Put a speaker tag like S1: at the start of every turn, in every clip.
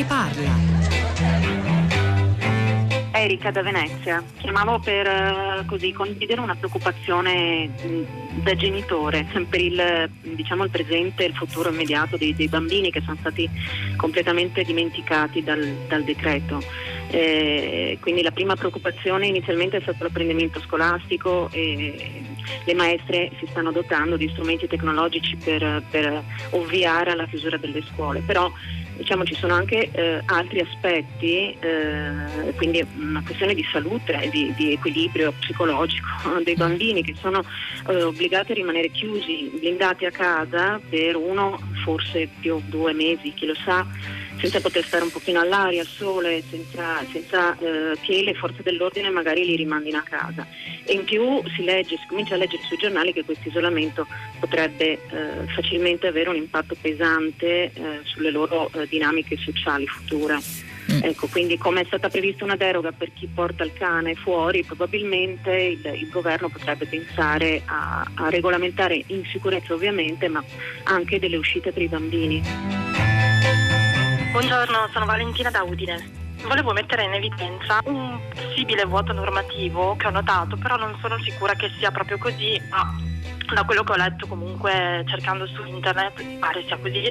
S1: ne parla?
S2: Erika da Venezia. Chiamavo per eh, così, condividere una preoccupazione mh, da genitore per il, diciamo, il, presente e il futuro immediato dei, dei, bambini che sono stati completamente dimenticati dal, dal decreto. Eh, quindi la prima preoccupazione inizialmente è stato l'apprendimento scolastico e le maestre si stanno dotando di strumenti tecnologici per, per ovviare alla chiusura delle scuole. Però diciamo, ci sono anche eh, altri aspetti, eh, quindi una questione di salute di, di, equilibrio psicologico dei bambini che sono eh, obbligati a rimanere chiusi, blindati a casa per uno, forse più due mesi, chi lo sa senza poter stare un pochino all'aria, al sole, senza, senza eh, che le forze dell'ordine magari li rimandino a casa. E in più si legge, si comincia a leggere sui giornali che questo isolamento potrebbe eh, facilmente avere un impatto pesante eh, sulle loro eh, dinamiche sociali future. Mm. Ecco, quindi come è stata prevista una deroga per chi porta il cane fuori, probabilmente il, il governo potrebbe pensare a, a regolamentare in sicurezza ovviamente, ma anche delle uscite per i bambini.
S3: Buongiorno, sono Valentina da Udine. Volevo mettere in evidenza un possibile vuoto normativo che ho notato, però non sono sicura che sia proprio così, ma da quello che ho letto comunque cercando su internet pare sia così,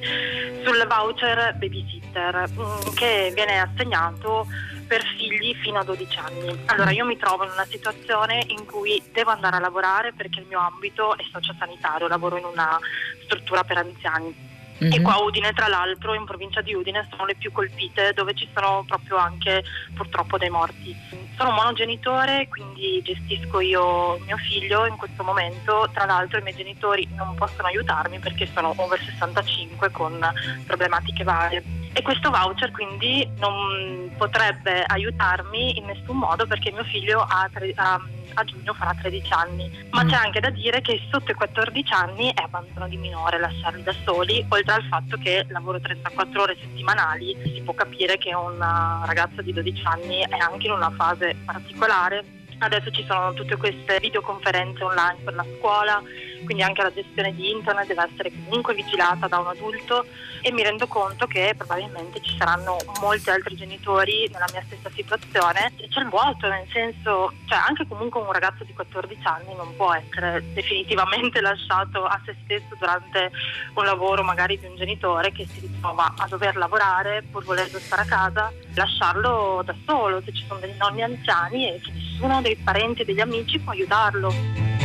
S3: sul voucher babysitter mm, che viene assegnato per figli fino a 12 anni. Allora io mi trovo in una situazione in cui devo andare a lavorare perché il mio ambito è sociosanitario, lavoro in una struttura per anziani Mm-hmm. E qua a Udine, tra l'altro, in provincia di Udine sono le più colpite, dove ci sono proprio anche purtroppo dei morti. Sono monogenitore, quindi gestisco io mio figlio in questo momento. Tra l'altro i miei genitori non possono aiutarmi perché sono over 65 con problematiche varie. E questo voucher quindi non potrebbe aiutarmi in nessun modo perché mio figlio ha, tre, ha a giugno farà 13 anni, ma mm. c'è anche da dire che sotto i 14 anni è abbandono di minore lasciarli da soli, oltre al fatto che lavoro 34 ore settimanali, si può capire che una ragazza di 12 anni è anche in una fase particolare. Adesso ci sono tutte queste videoconferenze online per la scuola, quindi anche la gestione di internet deve essere comunque vigilata da un adulto e mi rendo conto che probabilmente ci saranno molti altri genitori nella mia stessa situazione. C'è il vuoto, nel senso, cioè anche comunque un ragazzo di 14 anni non può essere definitivamente lasciato a se stesso durante un lavoro magari di un genitore che si ritrova a dover lavorare pur volendo stare a casa, lasciarlo da solo se ci sono dei nonni anziani e che nessuno dei parenti degli amici può aiutarlo.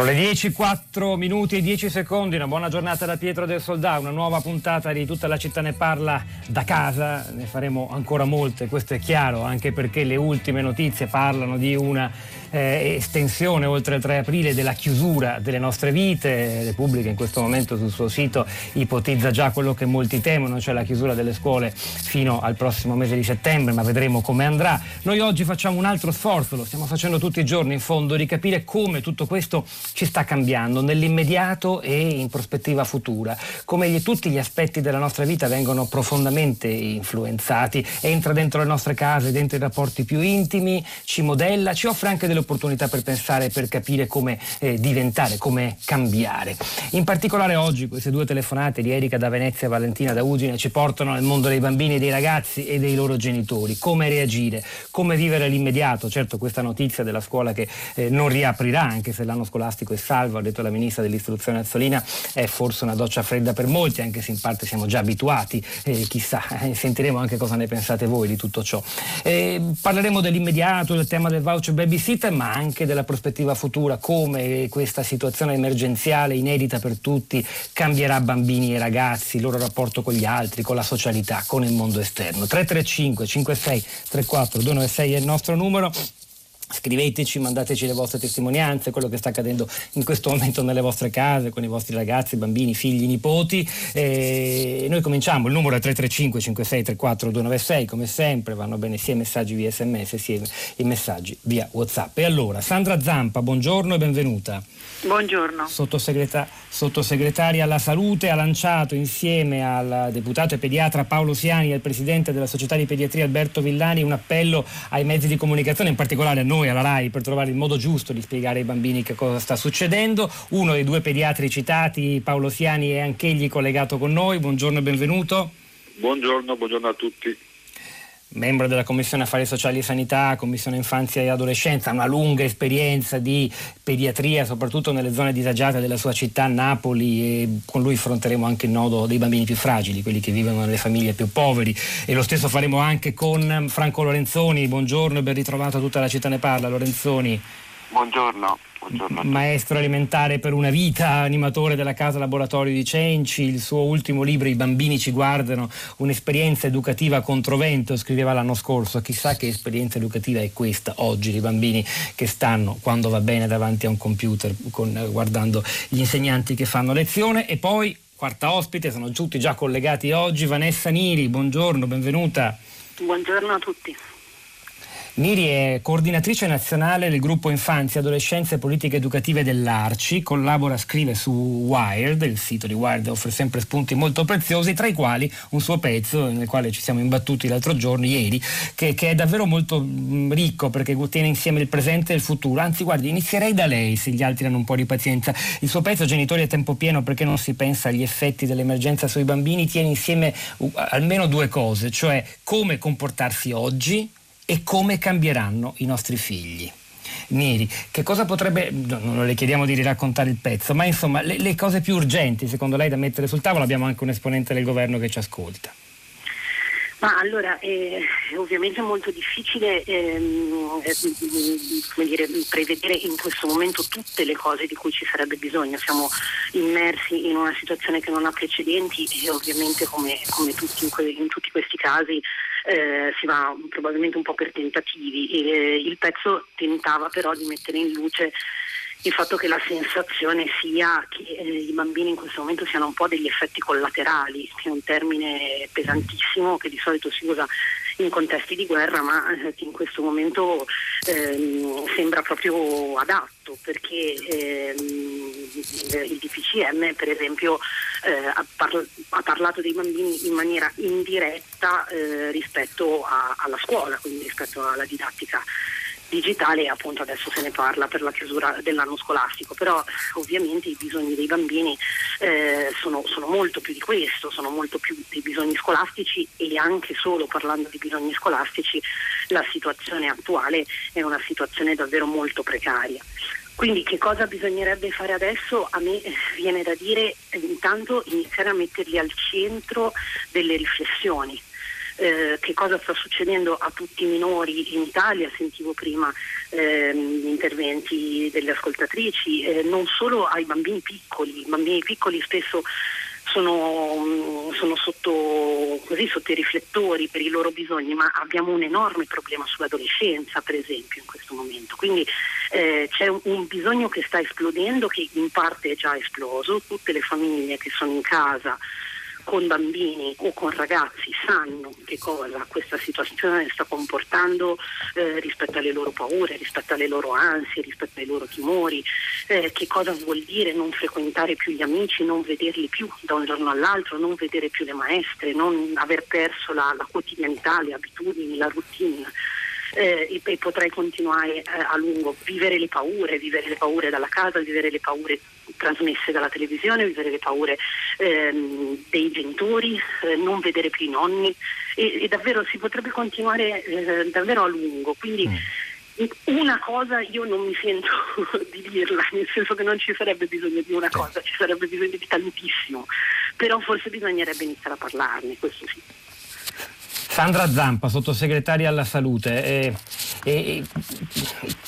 S4: Sono le 10, 4 minuti e 10 secondi, una buona giornata da Pietro del Soldà, una nuova puntata di Tutta la città ne parla da casa, ne faremo ancora molte, questo è chiaro, anche perché le ultime notizie parlano di una eh, estensione oltre il 3 aprile della chiusura delle nostre vite. Repubblica in questo momento sul suo sito ipotizza già quello che molti temono, cioè la chiusura delle scuole fino al prossimo mese di settembre, ma vedremo come andrà. Noi oggi facciamo un altro sforzo, lo stiamo facendo tutti i giorni in fondo, di capire come tutto questo ci sta cambiando nell'immediato e in prospettiva futura, come tutti gli aspetti della nostra vita vengono profondamente influenzati, entra dentro le nostre case, dentro i rapporti più intimi, ci modella, ci offre anche delle opportunità per pensare, per capire come eh, diventare, come cambiare. In particolare oggi queste due telefonate di Erika da Venezia e Valentina da Udine ci portano nel mondo dei bambini, dei ragazzi e dei loro genitori. Come reagire, come vivere l'immediato. Certo questa notizia della scuola che eh, non riaprirà anche se l'anno scolastico è salvo, ha detto la ministra dell'istruzione Azzolina, è forse una doccia fredda per molti, anche se in parte siamo già abituati, eh, chissà, eh, sentiremo anche cosa ne pensate voi di tutto ciò. Eh, parleremo dell'immediato, del tema del voucher babysitter ma anche della prospettiva futura, come questa situazione emergenziale inedita per tutti cambierà bambini e ragazzi, il loro rapporto con gli altri, con la socialità, con il mondo esterno. 335 56 34 296 è il nostro numero. Scriveteci, mandateci le vostre testimonianze, quello che sta accadendo in questo momento nelle vostre case, con i vostri ragazzi, bambini, figli, nipoti. E noi cominciamo, il numero è 335 5634 296, come sempre vanno bene sia i messaggi via sms sia i messaggi via Whatsapp. E allora, Sandra Zampa, buongiorno e benvenuta.
S2: Buongiorno.
S4: Sottosegreta- sottosegretaria alla salute ha lanciato insieme al deputato e pediatra Paolo Siani e al presidente della società di pediatria Alberto Villani un appello ai mezzi di comunicazione, in particolare a noi noi alla RAI per trovare il modo giusto di spiegare ai bambini che cosa sta succedendo. Uno dei due pediatri citati, Paolo Siani, è anch'egli collegato con noi. Buongiorno e benvenuto.
S5: Buongiorno, buongiorno a tutti
S4: membro della Commissione Affari Sociali e Sanità, Commissione Infanzia e Adolescenza, una lunga esperienza di pediatria, soprattutto nelle zone disagiate della sua città, Napoli, e con lui affronteremo anche il nodo dei bambini più fragili, quelli che vivono nelle famiglie più poveri. E lo stesso faremo anche con Franco Lorenzoni. Buongiorno e ben ritrovato tutta la città ne parla, Lorenzoni.
S5: Buongiorno.
S4: Maestro alimentare per una vita, animatore della casa laboratorio di Cenci, il suo ultimo libro I bambini ci guardano, un'esperienza educativa controvento, scriveva l'anno scorso. Chissà che esperienza educativa è questa oggi, i bambini che stanno quando va bene davanti a un computer con, guardando gli insegnanti che fanno lezione e poi quarta ospite, sono tutti già collegati oggi, Vanessa Niri, buongiorno, benvenuta.
S6: Buongiorno a tutti.
S4: Miri è coordinatrice nazionale del gruppo Infanzia, Adolescenza e Politiche Educative dell'Arci, collabora, scrive su Wired, il sito di Wired offre sempre spunti molto preziosi, tra i quali un suo pezzo nel quale ci siamo imbattuti l'altro giorno, ieri, che, che è davvero molto ricco perché tiene insieme il presente e il futuro. Anzi, guardi, inizierei da lei se gli altri hanno un po' di pazienza. Il suo pezzo Genitori a tempo pieno perché non si pensa agli effetti dell'emergenza sui bambini tiene insieme uh, almeno due cose, cioè come comportarsi oggi e come cambieranno i nostri figli. Neri, che cosa potrebbe, non le chiediamo di raccontare il pezzo, ma insomma le, le cose più urgenti secondo lei da mettere sul tavolo, abbiamo anche un esponente del governo che ci ascolta.
S6: Ma allora, eh, ovviamente è molto difficile ehm, eh, dire, prevedere in questo momento tutte le cose di cui ci sarebbe bisogno. Siamo immersi in una situazione che non ha precedenti e ovviamente come, come tutti in, que- in, tutti questi casi eh, si va probabilmente un po' per tentativi. E, il pezzo tentava però di mettere in luce il fatto che la sensazione sia che eh, i bambini in questo momento siano un po' degli effetti collaterali, che è un termine pesantissimo che di solito si usa in contesti di guerra, ma eh, che in questo momento ehm, sembra proprio adatto, perché ehm, il DPCM per esempio eh, ha, parla- ha, parlato dei bambini in maniera indiretta eh, rispetto a- alla scuola, quindi rispetto alla didattica digitale e appunto adesso se ne parla per la chiusura dell'anno scolastico, però ovviamente i bisogni dei bambini eh, sono, sono, molto più di questo, sono molto più dei bisogni scolastici e anche solo parlando di bisogni scolastici la situazione attuale è una situazione davvero molto precaria. Quindi che cosa bisognerebbe fare adesso? A me viene da dire intanto iniziare a metterli al centro delle riflessioni eh, che cosa sta succedendo a tutti i minori in Italia, sentivo prima eh, gli interventi delle ascoltatrici, eh, non solo ai bambini piccoli, i bambini piccoli spesso sono, sono sotto, così, sotto, i riflettori per i loro bisogni, ma abbiamo un enorme problema sull'adolescenza, per esempio, in questo momento. Quindi eh, c'è un, un, bisogno che sta esplodendo, che in parte è già esploso, tutte le famiglie che sono in casa con bambini o con ragazzi sanno che cosa questa situazione sta comportando eh, rispetto alle loro paure, rispetto alle loro ansie, rispetto ai loro timori, eh, che cosa vuol dire non frequentare più gli amici, non vederli più da un giorno all'altro, non vedere più le maestre, non aver perso la, la quotidianità, le abitudini, la routine eh, e potrei continuare eh, a lungo. Vivere le paure, vivere le paure dalla casa, vivere le paure trasmesse dalla televisione, vivere le paure ehm, dei genitori, eh, non vedere più i nonni e, e, davvero si potrebbe continuare eh, davvero a lungo. Quindi, mm. Una cosa io non mi sento di dirla, nel senso che non ci sarebbe bisogno di una cosa, ci sarebbe bisogno di tantissimo, però forse bisognerebbe iniziare a parlarne, questo sì.
S4: Sandra Zampa, sottosegretaria alla salute. Eh, eh,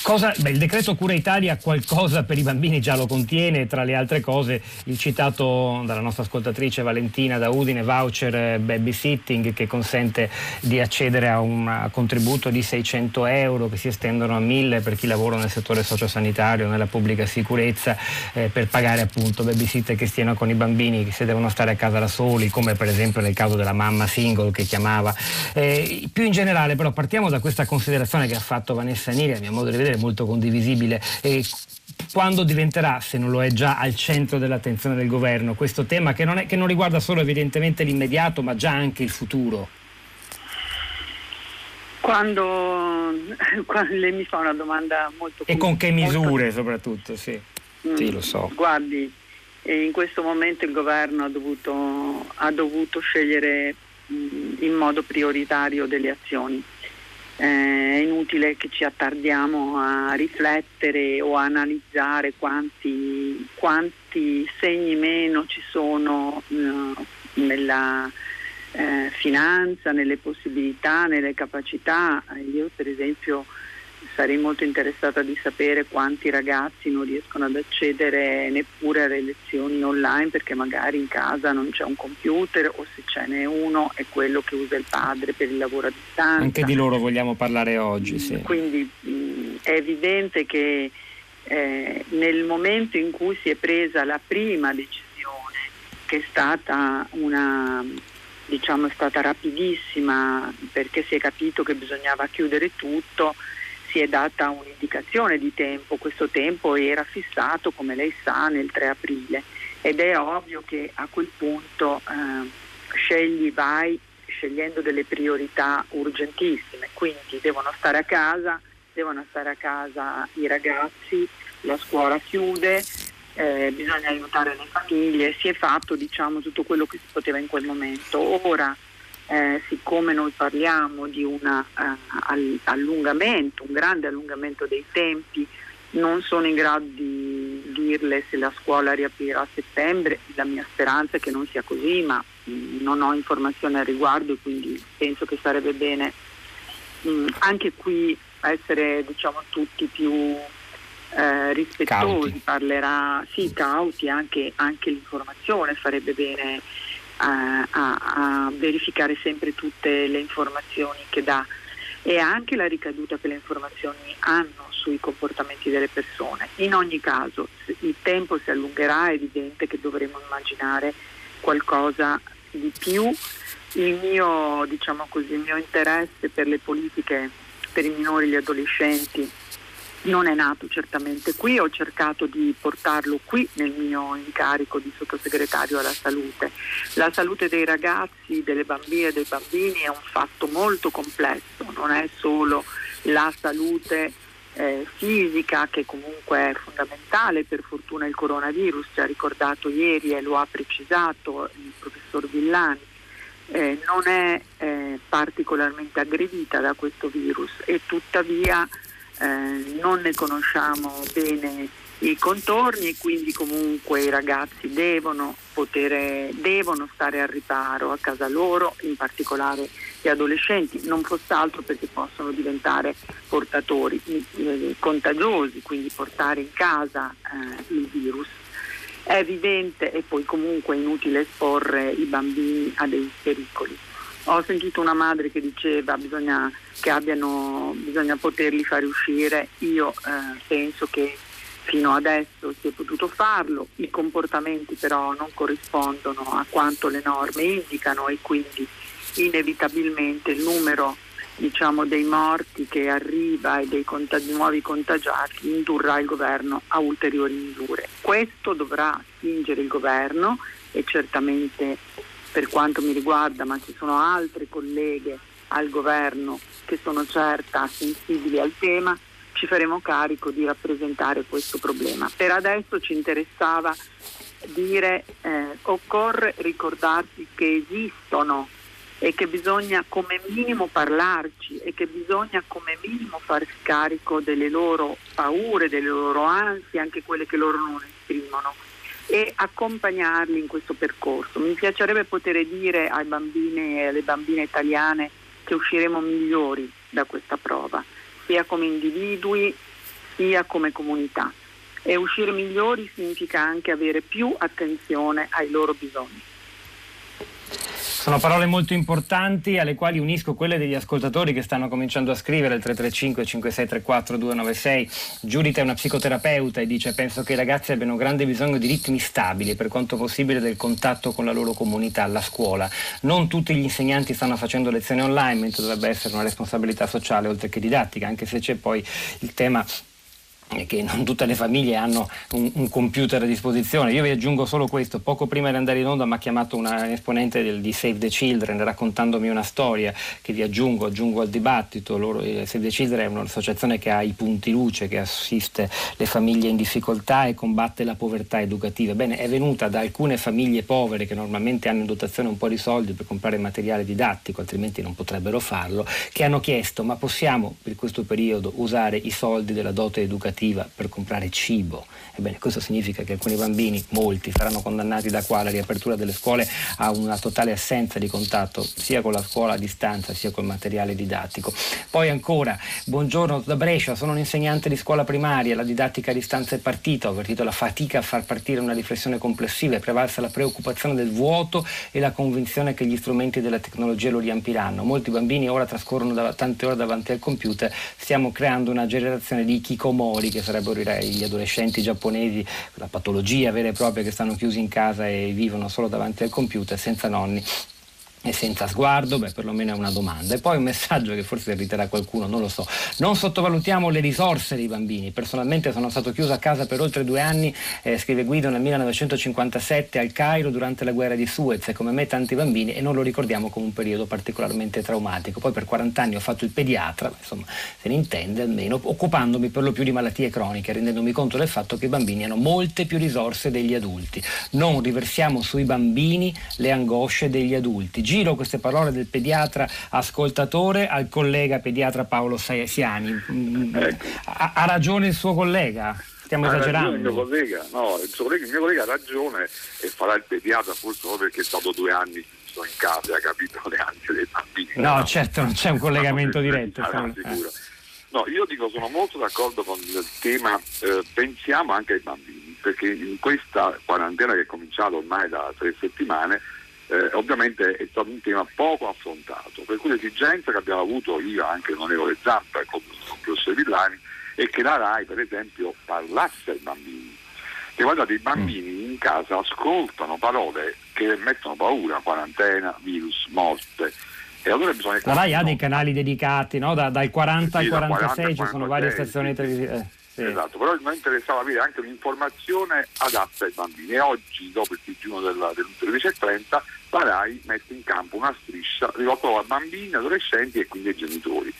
S4: cosa, beh, il decreto Cura Italia qualcosa per i bambini già lo contiene, tra le altre cose il citato dalla nostra ascoltatrice Valentina da Udine voucher eh, babysitting che consente di accedere a un contributo di 600 euro che si estendono a 1000 per chi lavora nel settore sociosanitario, nella pubblica sicurezza, eh, per pagare appunto babysitter che stiano con i bambini che se devono stare a casa da soli, come per esempio nel caso della mamma single che chiamava eh, più in generale però partiamo da questa considerazione che ha fatto Vanessa Neri, a mio modo di vedere molto condivisibile. Eh, quando diventerà, se non lo è già, al centro dell'attenzione del governo questo tema che non, è, che non riguarda solo evidentemente l'immediato ma già anche il futuro?
S6: Quando
S7: lei mi fa una domanda molto
S4: E con che misure
S7: molto...
S4: soprattutto, sì.
S7: Mm,
S4: sì, lo so.
S7: Guardi, in questo momento il governo ha dovuto, ha dovuto scegliere in modo prioritario delle azioni. Eh, è inutile che ci attardiamo a riflettere o a analizzare quanti, quanti segni meno ci sono eh, nella eh, finanza, nelle possibilità, nelle capacità. Io per esempio sarei molto interessata di sapere quanti ragazzi non riescono ad accedere neppure alle lezioni online perché magari in casa non c'è un computer o se ce n'è uno è quello che usa il padre per il lavoro a distanza.
S4: Anche di loro vogliamo parlare oggi. Sì.
S7: Quindi mh, è evidente che eh, nel momento in cui si è presa la prima decisione, che è stata una diciamo è stata rapidissima perché si è capito che bisognava chiudere tutto, si è data un'indicazione di tempo, questo tempo era fissato come lei sa nel 3 aprile. Ed è ovvio che a quel punto eh, scegli, vai scegliendo delle priorità urgentissime, quindi devono stare a casa, devono stare a casa i ragazzi, la scuola chiude, eh, bisogna aiutare le famiglie, si è fatto diciamo, tutto quello che si poteva in quel momento. Ora eh, siccome noi parliamo di un uh, allungamento, un grande allungamento dei tempi, non sono in grado di dirle se la scuola riaprirà a settembre, la mia speranza è che non sia così, ma mh, mm, non ho informazioni al riguardo e quindi penso che sarebbe bene mh, mm, anche qui essere diciamo, tutti più eh, rispettosi, cauti. parlerà, sì, cauti, anche, anche l'informazione. Farebbe bene a, a, verificare sempre tutte le informazioni che dà e anche la ricaduta che le informazioni hanno sui comportamenti delle persone. In ogni caso, il tempo si allungherà, è evidente che dovremo immaginare qualcosa di più. Il mio, diciamo così, il mio interesse per le politiche per i minori e gli adolescenti non è nato certamente qui, ho cercato di portarlo qui nel mio incarico di sottosegretario alla salute. La salute dei ragazzi, delle bambine e dei bambini è un fatto molto complesso, non è solo la salute eh, fisica che comunque è fondamentale, per fortuna il coronavirus ci ha ricordato ieri e lo ha precisato il professor Villani. Eh, non è eh, particolarmente aggredita da questo virus e tuttavia eh, non ne conosciamo bene i contorni e quindi comunque i ragazzi devono, poter, devono stare al riparo a casa loro, in particolare gli adolescenti, non fosse altro perché possono diventare portatori eh, contagiosi, quindi portare in casa eh, il virus. È evidente e poi comunque è inutile esporre i bambini a dei pericoli. Ho sentito una madre che diceva bisogna, che abbiano, bisogna poterli fare uscire, io eh, penso che fino adesso si è potuto farlo, i comportamenti però non corrispondono a quanto le norme indicano e quindi inevitabilmente il numero diciamo, dei morti che arriva e dei contagi- nuovi contagiati indurrà il governo a ulteriori misure. Questo dovrà spingere il governo e certamente per quanto mi riguarda, ma ci sono altre colleghe al governo che sono certa sensibili al tema, ci faremo carico di rappresentare questo problema. Per adesso ci interessava dire eh, occorre ricordarsi che esistono e che bisogna come minimo parlarci e che bisogna come minimo farsi carico delle loro paure, delle loro ansie, anche quelle che loro non esprimono e accompagnarli in questo percorso. Mi piacerebbe poter dire ai bambini e alle bambine italiane che usciremo migliori da questa prova, sia come individui sia come comunità. E uscire migliori significa anche avere più attenzione ai loro bisogni.
S4: Sono parole molto importanti alle quali unisco quelle degli ascoltatori che stanno cominciando a scrivere al 335 5634 296. Giudica è una psicoterapeuta e dice penso che i ragazzi abbiano grande bisogno di ritmi stabili per quanto possibile del contatto con la loro comunità, la scuola. Non tutti gli insegnanti stanno facendo lezioni online mentre dovrebbe essere una responsabilità sociale oltre che didattica, anche se c'è poi il tema che non tutte le famiglie hanno un, un, computer a disposizione. Io vi aggiungo solo questo, poco prima di andare in onda mi ha chiamato una esponente del, di Save the Children raccontandomi una storia che vi aggiungo, aggiungo al dibattito. Loro, eh, Save the Children è un'associazione che ha i punti luce, che assiste le famiglie in difficoltà e combatte la povertà educativa. Bene, è venuta da alcune famiglie povere che normalmente hanno in dotazione un po' di soldi per comprare materiale didattico, altrimenti non potrebbero farlo, che hanno chiesto ma possiamo per questo periodo usare i soldi della dote educativa alternativa per comprare cibo. Ebbene, questo significa che alcuni bambini, molti, saranno condannati da qua alla riapertura delle scuole a una totale assenza di contatto sia con la scuola a distanza sia col materiale didattico. Poi ancora, buongiorno da Brescia, sono un insegnante di scuola primaria, la didattica a distanza è partita, ho avvertito la fatica a far partire una riflessione complessiva, è prevalsa la preoccupazione del vuoto e la convinzione che gli strumenti della tecnologia lo riempiranno. Molti bambini ora trascorrono da, tante ore davanti al computer, stiamo creando una generazione di kikomori che sarebbero gli adolescenti giapponesi, la patologia vera e propria che stanno chiusi in casa e vivono solo davanti al computer senza nonni e senza sguardo, beh perlomeno è una domanda. E poi un messaggio che forse irriterà qualcuno, non lo so. Non sottovalutiamo le risorse dei bambini. Personalmente sono stato chiuso a casa per oltre due anni, eh, scrive Guido, nel 1957 al Cairo durante la guerra di Suez, e come me tanti bambini, e non lo ricordiamo come un periodo particolarmente traumatico. Poi per 40 anni ho fatto il pediatra, insomma, se ne intende almeno, occupandomi per lo più di malattie croniche, rendendomi conto del fatto che i bambini hanno molte più risorse degli adulti. Non riversiamo sui bambini le angosce degli adulti giro queste parole del pediatra ascoltatore al collega pediatra Paolo Siani. Ecco. Ha, ha, ragione il suo collega? Stiamo ha esagerando.
S5: il mio collega, no, il, collega, il mio collega ha ragione e farà il pediatra forse solo perché è stato due anni in casa ha capito le ansie dei bambini.
S4: No, no, certo, non c'è un collegamento no, diretto.
S5: No, io dico sono molto d'accordo con il tema, eh, pensiamo anche ai bambini, perché in questa quarantena che è cominciata ormai da tre settimane eh, ovviamente è stato un tema poco affrontato, per cui l'esigenza che abbiamo avuto io anche l'onorevole Zampa e con il professor Villani è che la RAI per esempio parlasse ai bambini. E guardate, i bambini in casa ascoltano parole che mettono paura, quarantena, virus, morte. E allora bisogna
S4: la RAI ha dei canali dedicati, no? da, dal 40 sì, al 46 40, ci sono varie stazioni televisive.
S5: Sì. Esatto, però mi interessava avere anche un'informazione adatta ai bambini e oggi, dopo il digiuno della, delle 13.30, la RAI mette in campo una striscia rivolta a bambini, adolescenti e quindi ai genitori.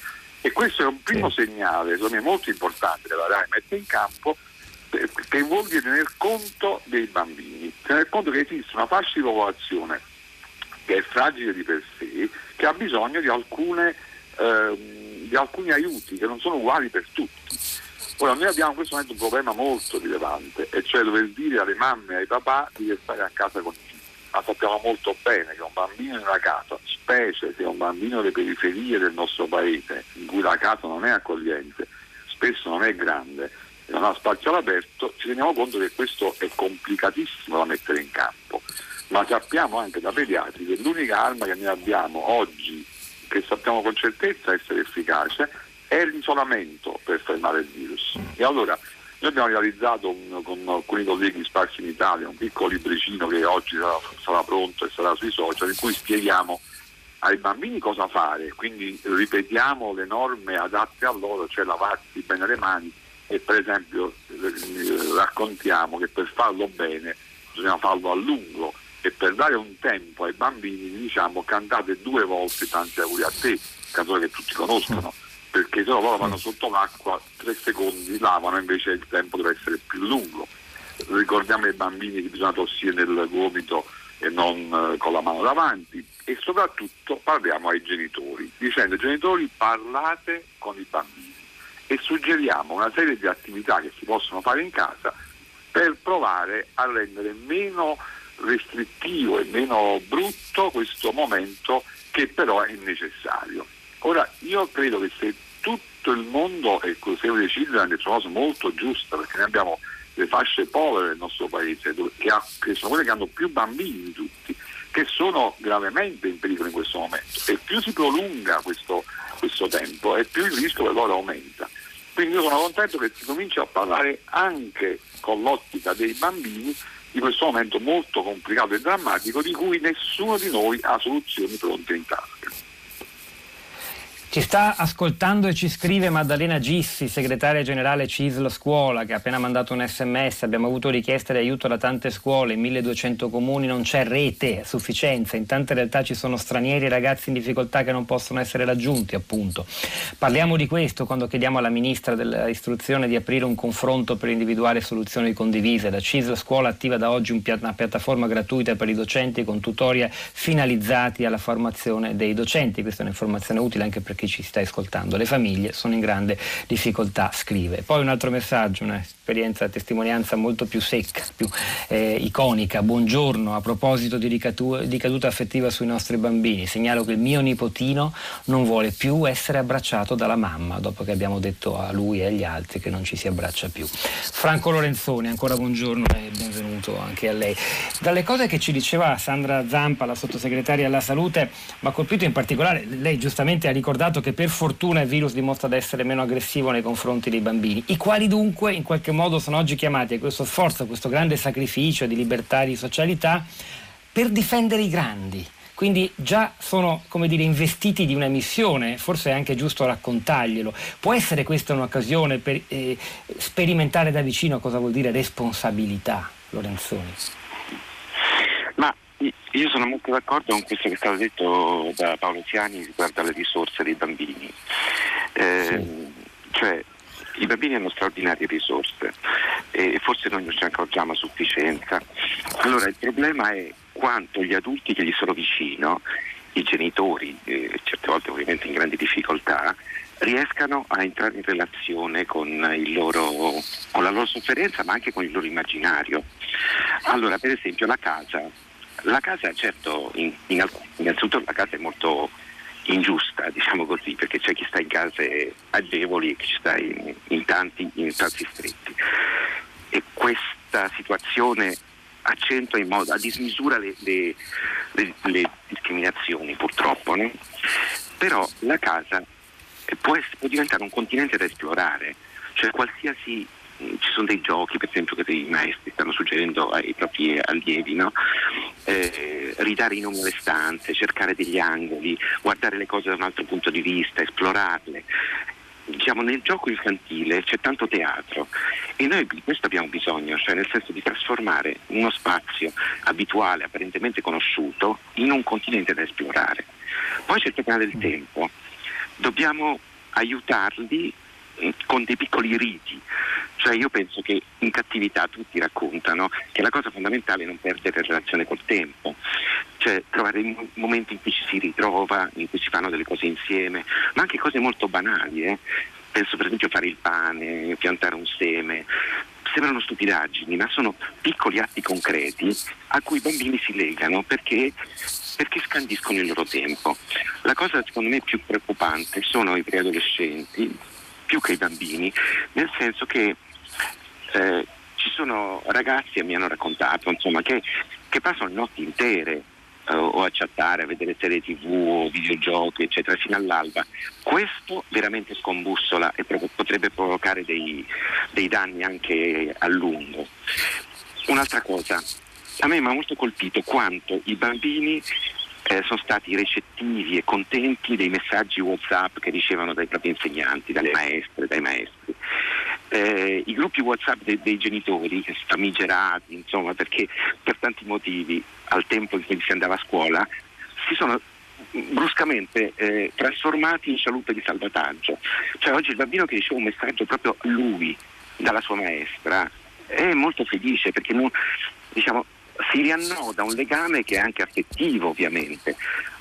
S5: E questo è un primo sì. segnale, secondo me molto importante che la RAI mette in campo, eh, che vuol dire tener conto dei bambini, tener conto che esiste una fascia di popolazione che è fragile di per sé, che ha bisogno di, alcune, eh, di alcuni aiuti che non sono uguali per tutti. Ora noi abbiamo in questo momento un problema molto rilevante, e cioè dover dire alle mamme e ai papà di restare a casa con i figli. Ma sappiamo molto bene che un bambino in una casa, specie se è un bambino delle periferie del nostro paese, in cui la casa non è accogliente, spesso non è grande non ha spazio all'aperto, ci rendiamo conto che questo è complicatissimo da mettere in campo. Ma sappiamo anche da pediatri che l'unica arma che noi abbiamo oggi, che sappiamo con certezza essere efficace, è l'isolamento per fermare il virus. E allora noi abbiamo realizzato un, con alcuni colleghi sparsi in Italia un piccolo libricino che oggi sarà, sarà, pronto e sarà sui social in cui spieghiamo ai bambini cosa fare, quindi ripetiamo le norme adatte a loro, cioè lavarsi bene le mani e per esempio eh, raccontiamo che per farlo bene bisogna farlo a lungo e per dare un tempo ai bambini diciamo cantate due volte tanti auguri a te, canzone che tutti conoscono perché se no loro vanno sotto l'acqua, tre secondi lavano, invece il tempo deve essere più lungo. Ricordiamo ai bambini che bisogna tossire nel gomito e non eh, con la mano davanti e soprattutto parliamo ai genitori, dicendo ai genitori parlate con i bambini e suggeriamo una serie di attività che si possono fare in casa per provare a rendere meno restrittivo e meno brutto questo momento che però è necessario. Ora, io credo che se tutto il mondo, e Save the Children è una cosa molto giusta, perché noi abbiamo le fasce povere del nostro paese, che, ha, che sono quelle che hanno più bambini di tutti, che sono gravemente in pericolo in questo momento. E più si prolunga questo, questo tempo e più il rischio per loro aumenta. Quindi io sono contento che si cominci a parlare anche con l'ottica dei bambini di questo momento molto complicato e drammatico di cui nessuno di noi ha soluzioni pronte in tasca.
S4: Ci sta ascoltando e ci scrive Maddalena Gissi, segretaria generale CISL Scuola, che ha appena mandato un sms. Abbiamo avuto richieste di aiuto da tante scuole, in 1200 comuni non c'è rete a sufficienza, in tante realtà ci sono stranieri e ragazzi in difficoltà che non possono essere raggiunti, appunto. Parliamo di questo quando chiediamo alla ministra dell'istruzione di aprire un confronto per individuare soluzioni condivise. La CISL Scuola attiva da oggi una piattaforma gratuita per i docenti con tutorial finalizzati alla formazione dei docenti. Questa è un'informazione utile anche perché chi ci sta ascoltando. Le famiglie sono in grande difficoltà, scrive. Poi un altro messaggio, un'esperienza, testimonianza molto più secca, più eh, iconica. Buongiorno, a proposito di, ricatu- di caduta affettiva sui nostri bambini, segnalo che il mio nipotino non vuole più essere abbracciato dalla mamma, dopo che abbiamo detto a lui e agli altri che non ci si abbraccia più. Franco Lorenzoni, ancora buongiorno e benvenuto anche a lei. Dalle cose che ci diceva Sandra Zampa, la sottosegretaria alla salute, mi ha colpito in particolare, lei giustamente ha ricordato ricordato che per fortuna il virus dimostra di essere meno aggressivo nei confronti dei bambini, i quali dunque in qualche modo sono oggi chiamati a questo sforzo, a questo grande sacrificio di libertà e di socialità per difendere i grandi. Quindi già sono come dire, investiti di una missione, forse è anche giusto raccontarglielo. Può essere questa un'occasione per eh, sperimentare da vicino cosa vuol dire responsabilità, Lorenzoni?
S8: Io sono molto d'accordo con questo che è stato detto da Paolo Ziani riguardo alle risorse dei bambini. Eh, sì. Cioè, i bambini hanno straordinarie risorse e forse noi non ce ne accorgiamo a sufficienza. Allora il problema è quanto gli adulti che gli sono vicino, i genitori, eh, certe volte ovviamente in grandi difficoltà, riescano a entrare in relazione con, loro, con la loro sofferenza ma anche con il loro immaginario. Allora per esempio la casa la casa certo, in, in alcun, innanzitutto la casa è molto ingiusta, diciamo così, perché c'è chi sta in case agevoli e chi sta in, in, tanti, in tanti stretti. E questa situazione accentua in modo a dismisura le, le, le, le discriminazioni purtroppo, no? però la casa può, essere, può diventare un continente da esplorare, cioè qualsiasi ci sono dei giochi, per esempio, che dei maestri stanno suggerendo ai propri allievi, no? eh, ridare i nomi alle stanze, cercare degli angoli, guardare le cose da un altro punto di vista, esplorarle. Diciamo, nel gioco infantile c'è tanto teatro e noi di questo abbiamo bisogno, cioè nel senso di trasformare uno spazio abituale, apparentemente conosciuto, in un continente da esplorare. Poi c'è il problema del tempo, dobbiamo aiutarli con dei piccoli riti. Cioè io penso che in cattività tutti raccontano che la cosa fondamentale è non perdere relazione col tempo, cioè trovare momenti in cui ci si ritrova, in cui si fanno delle cose insieme, ma anche cose molto banali. Eh? Penso per esempio a fare il pane, piantare un seme. Sembrano stupidaggini, ma sono piccoli atti concreti a cui i bambini si legano perché perché scandiscono il loro tempo. La cosa secondo me più preoccupante sono i preadolescenti più che i bambini, nel senso che eh, ci sono ragazzi, e mi hanno raccontato, insomma, che, che passano notti intere eh, o a chattare, a vedere serie tv o videogiochi, eccetera, fino all'alba. Questo veramente scombussola e pro- potrebbe provocare dei, dei danni anche a lungo. Un'altra cosa, a me mi ha molto colpito quanto i bambini eh, sono stati recettivi e contenti dei messaggi WhatsApp che ricevono dai propri insegnanti, dalle maestre, dai maestri. Eh, I gruppi WhatsApp dei, dei genitori, famigerati, insomma, perché per tanti motivi al tempo in cui si andava a scuola, si sono bruscamente eh, trasformati in scialuppe di salvataggio. Cioè oggi il bambino che riceve un messaggio proprio lui, dalla sua maestra, è molto felice perché non, diciamo, si riannoda un legame che è anche affettivo ovviamente.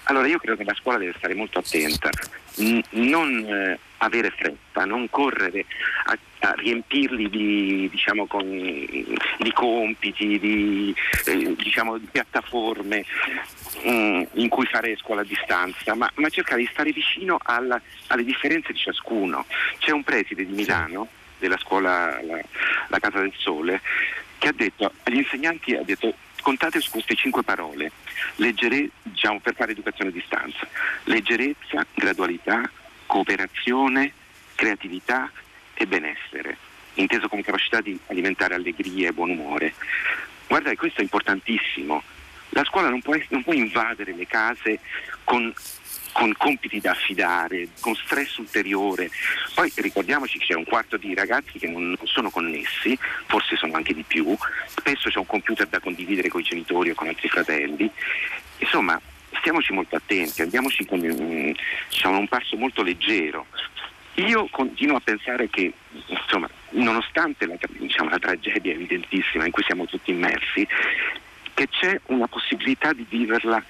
S8: Allora io credo che la scuola deve stare molto attenta, n- non eh, avere fretta, non correre a, a riempirli di, diciamo, con, di compiti, di, eh, diciamo, di piattaforme mh, mm, in cui fare scuola a distanza, ma, ma cercare di stare vicino alla, alle differenze di ciascuno. C'è un preside di Milano della scuola la, la Casa del Sole che ha detto agli insegnanti ha detto contate su queste cinque parole, leggere, diciamo, per fare educazione a distanza, leggerezza, gradualità, cooperazione, creatività e benessere, inteso come capacità di alimentare allegria e buon umore. Guarda, questo è importantissimo. La scuola non può, non può invadere le case con con compiti da affidare, con stress ulteriore. Poi ricordiamoci che c'è un quarto di ragazzi che non sono connessi, forse sono anche di più, spesso c'è un computer da condividere con i genitori o con altri fratelli. Insomma, stiamoci molto attenti, andiamoci con diciamo, un passo molto leggero. Io continuo a pensare che, insomma, nonostante la, diciamo, la tragedia evidentissima in cui siamo tutti immersi, che c'è una possibilità di viverla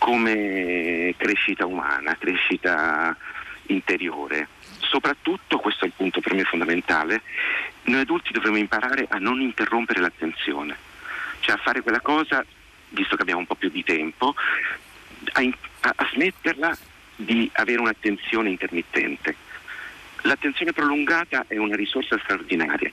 S8: come crescita umana, crescita interiore. Soprattutto, questo è il punto per me fondamentale, noi adulti dovremmo imparare a non interrompere l'attenzione, cioè a fare quella cosa, visto che abbiamo un po' più di tempo, a, a, a smetterla di avere un'attenzione intermittente. L'attenzione prolungata è una risorsa straordinaria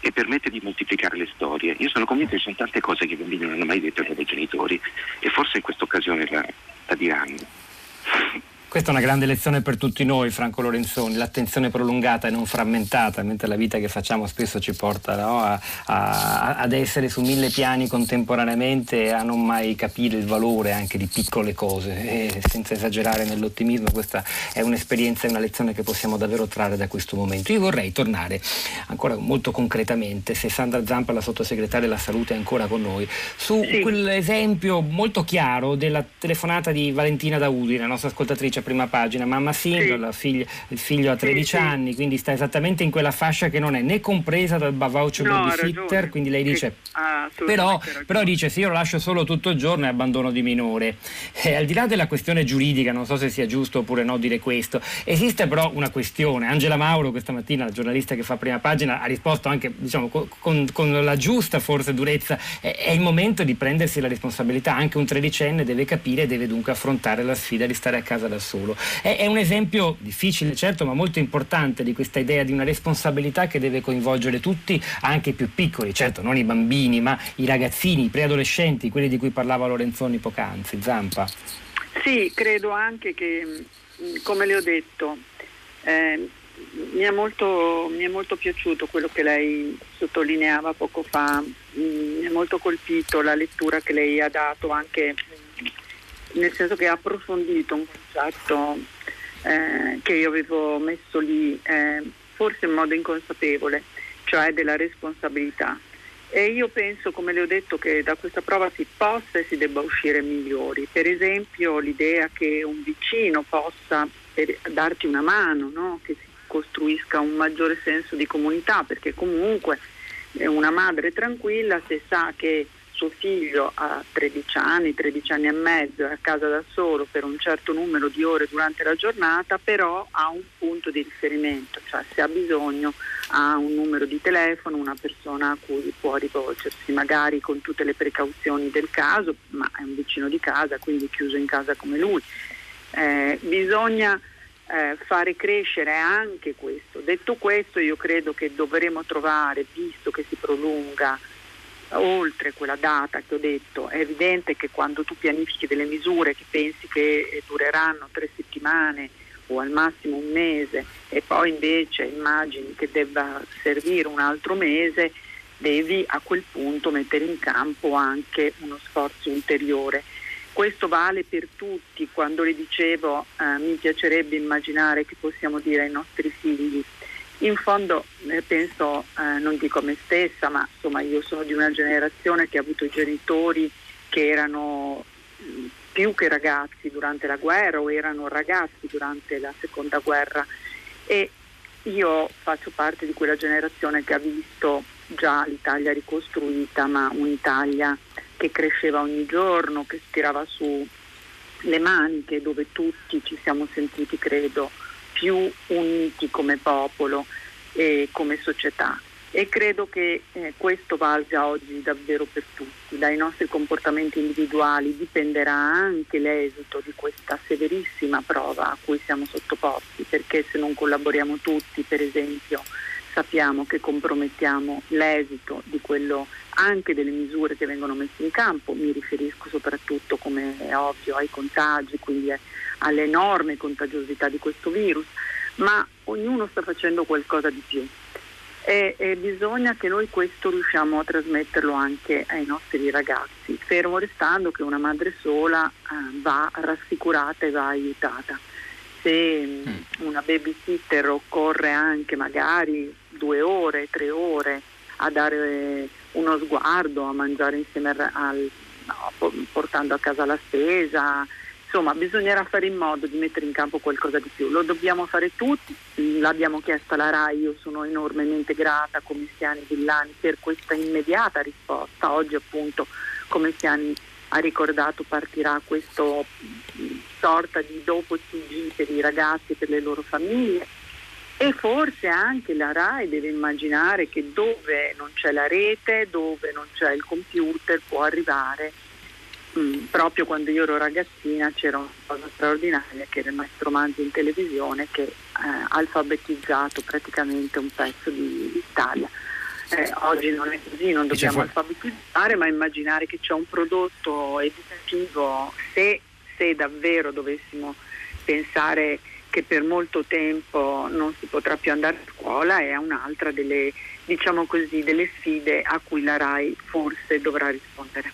S8: e permette di moltiplicare le storie. Io sono convinto che ci sono tante cose che i bambini non hanno mai detto ai loro genitori e forse in questa occasione la, la diranno.
S4: Questa è una grande lezione per tutti noi, Franco Lorenzoni, l'attenzione prolungata e non frammentata, mentre la vita che facciamo spesso ci porta no, a, a, ad essere su mille piani contemporaneamente e a non mai capire il valore anche di piccole cose, e senza esagerare nell'ottimismo. Questa è un'esperienza e una lezione che possiamo davvero trarre da questo momento. Io vorrei tornare ancora molto concretamente, se Sandra Zampa, la sottosegretaria della salute, è ancora con noi, su sì. quell'esempio molto chiaro della telefonata di Valentina Daudi, la nostra ascoltatrice a prima pagina, mamma singola, sì. figlio, il figlio ha 13 sì, anni, quindi sta esattamente in quella fascia che non è né compresa dal voucher no, babysitter, quindi lei dice, però, però, dice sì, io lo lascio solo tutto il giorno e abbandono di minore. E al di là della questione giuridica, non so se sia giusto oppure no dire questo, esiste però una questione, Angela Mauro questa mattina, la giornalista che fa prima pagina, ha risposto anche diciamo, con, con la giusta forse durezza, è, è il momento di prendersi la responsabilità, anche un tredicenne deve capire e deve dunque affrontare la sfida di stare a casa da solo solo. È, è, un esempio difficile, certo, ma molto importante di questa idea di una responsabilità che deve coinvolgere tutti, anche i più piccoli, certo, non i bambini, ma i ragazzini, i preadolescenti, quelli di cui parlava Lorenzoni poc'anzi. Zampa.
S7: Sì, credo anche che, come le ho detto, eh, mi, è molto, mi, è molto, piaciuto quello che lei sottolineava poco fa, mi è molto colpito la lettura che lei ha dato anche nel senso che ha approfondito un concetto eh, che io avevo messo lì, eh, forse in modo inconsapevole, cioè della responsabilità. E io penso, come le ho detto, che da questa prova si possa e si debba uscire migliori. Per esempio l'idea che un vicino possa darti una mano, no? che si costruisca un maggiore senso di comunità, perché comunque una madre tranquilla se sa che suo figlio ha 13 anni, 13 anni e mezzo, è a casa da solo per un certo numero di ore durante la giornata, però ha un punto di riferimento, cioè se ha bisogno ha un numero di telefono, una persona a cui può rivolgersi, magari con tutte le precauzioni del caso, ma è un vicino di casa, quindi chiuso in casa come lui. Eh, bisogna eh, fare crescere anche questo. Detto questo, io credo che dovremo trovare, visto che si prolunga oltre quella data che ho detto, è evidente che quando tu pianifichi delle misure che pensi che dureranno tre settimane o al massimo un mese e poi invece immagini che debba servire un altro mese, devi a quel punto mettere in campo anche uno sforzo ulteriore. Questo vale per tutti, quando le dicevo eh, mi piacerebbe immaginare che possiamo dire ai nostri figli in fondo eh, penso, eh, non dico a me stessa, ma insomma io sono di una generazione che ha avuto genitori che erano mm, più che ragazzi durante la guerra o erano ragazzi durante la seconda guerra. E io faccio parte di quella generazione che ha visto già l'Italia ricostruita, ma un'Italia che cresceva ogni giorno, che tirava su le maniche, dove tutti ci siamo sentiti, credo, più uniti come popolo e come società e credo che eh, questo valga oggi davvero per tutti. Dai nostri comportamenti individuali dipenderà anche l'esito di questa severissima prova a cui siamo sottoposti, perché se non collaboriamo tutti, per esempio, sappiamo che compromettiamo l'esito di quello anche delle misure che vengono messe in campo, mi riferisco soprattutto, come è ovvio, ai contagi, quindi all'enorme contagiosità di questo virus, ma ognuno sta facendo qualcosa di più. e, e, bisogna che noi questo riusciamo a trasmetterlo anche ai nostri ragazzi, fermo restando che una madre sola eh, va rassicurata e va aiutata. Se mm. una babysitter occorre anche magari due ore, tre ore a dare uno sguardo, a mangiare insieme al, no, portando a casa la spesa, Insomma, bisognerà fare in modo di mettere in campo qualcosa di più. Lo dobbiamo fare tutti, l'abbiamo chiesto alla RAI, io sono enormemente grata come Siani Villani per questa immediata risposta. Oggi appunto come Siani ha ricordato partirà questa sorta di dopo TG per i ragazzi e per le loro famiglie e forse anche la RAI deve immaginare che dove non c'è la rete, dove non c'è il computer può arrivare Mm, proprio quando io ero ragazzina c'era una cosa straordinaria che era il maestro Manzi in televisione che eh, ha alfabetizzato praticamente un pezzo di Italia. Eh, oggi non è così, non dobbiamo alfabetizzare, ma immaginare che c'è un prodotto educativo, se, se davvero dovessimo pensare che per molto tempo non si potrà più andare a scuola è un'altra delle, diciamo così, delle sfide a cui la RAI forse dovrà rispondere